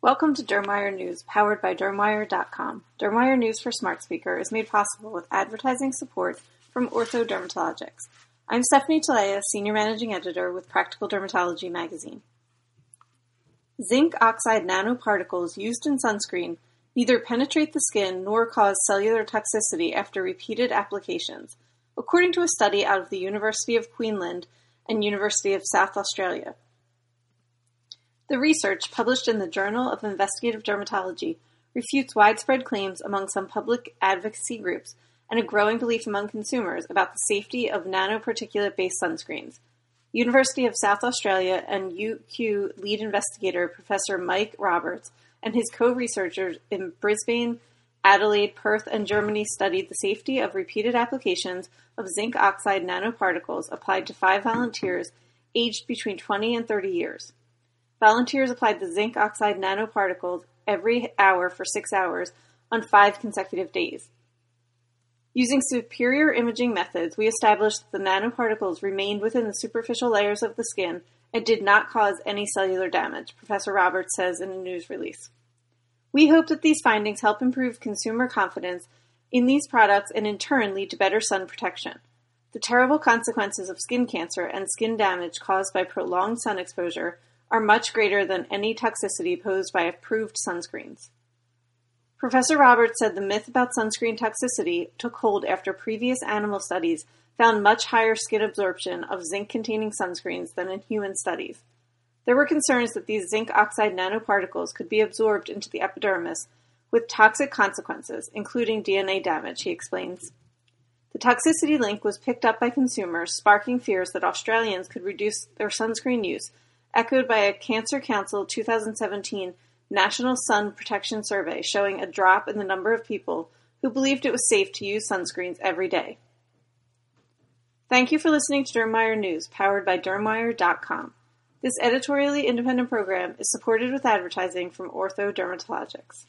Welcome to Dermwire News, powered by Dermwire.com. Dermwire News for Smart Speaker is made possible with advertising support from Ortho Dermatologics. I'm Stephanie Talea, Senior Managing Editor with Practical Dermatology magazine. Zinc oxide nanoparticles used in sunscreen neither penetrate the skin nor cause cellular toxicity after repeated applications, according to a study out of the University of Queensland and University of South Australia. The research, published in the Journal of Investigative Dermatology, refutes widespread claims among some public advocacy groups and a growing belief among consumers about the safety of nanoparticulate-based sunscreens. University of South Australia and UQ lead investigator Professor Mike Roberts and his co-researchers in Brisbane, Adelaide, Perth, and Germany studied the safety of repeated applications of zinc oxide nanoparticles applied to five volunteers aged between 20 and 30 years. Volunteers applied the zinc oxide nanoparticles every hour for six hours on five consecutive days. Using superior imaging methods, we established that the nanoparticles remained within the superficial layers of the skin and did not cause any cellular damage, Professor Roberts says in a news release. We hope that these findings help improve consumer confidence in these products and in turn lead to better sun protection. The terrible consequences of skin cancer and skin damage caused by prolonged sun exposure are much greater than any toxicity posed by approved sunscreens. Professor Roberts said the myth about sunscreen toxicity took hold after previous animal studies found much higher skin absorption of zinc-containing sunscreens than in human studies. There were concerns that these zinc oxide nanoparticles could be absorbed into the epidermis with toxic consequences, including DNA damage, he explains. The toxicity link was picked up by consumers, sparking fears that Australians could reduce their sunscreen use echoed by a Cancer Council 2017 National Sun Protection Survey showing a drop in the number of people who believed it was safe to use sunscreens every day. Thank you for listening to Dermwire News, powered by Dermwire.com. This editorially independent program is supported with advertising from Ortho Dermatologics.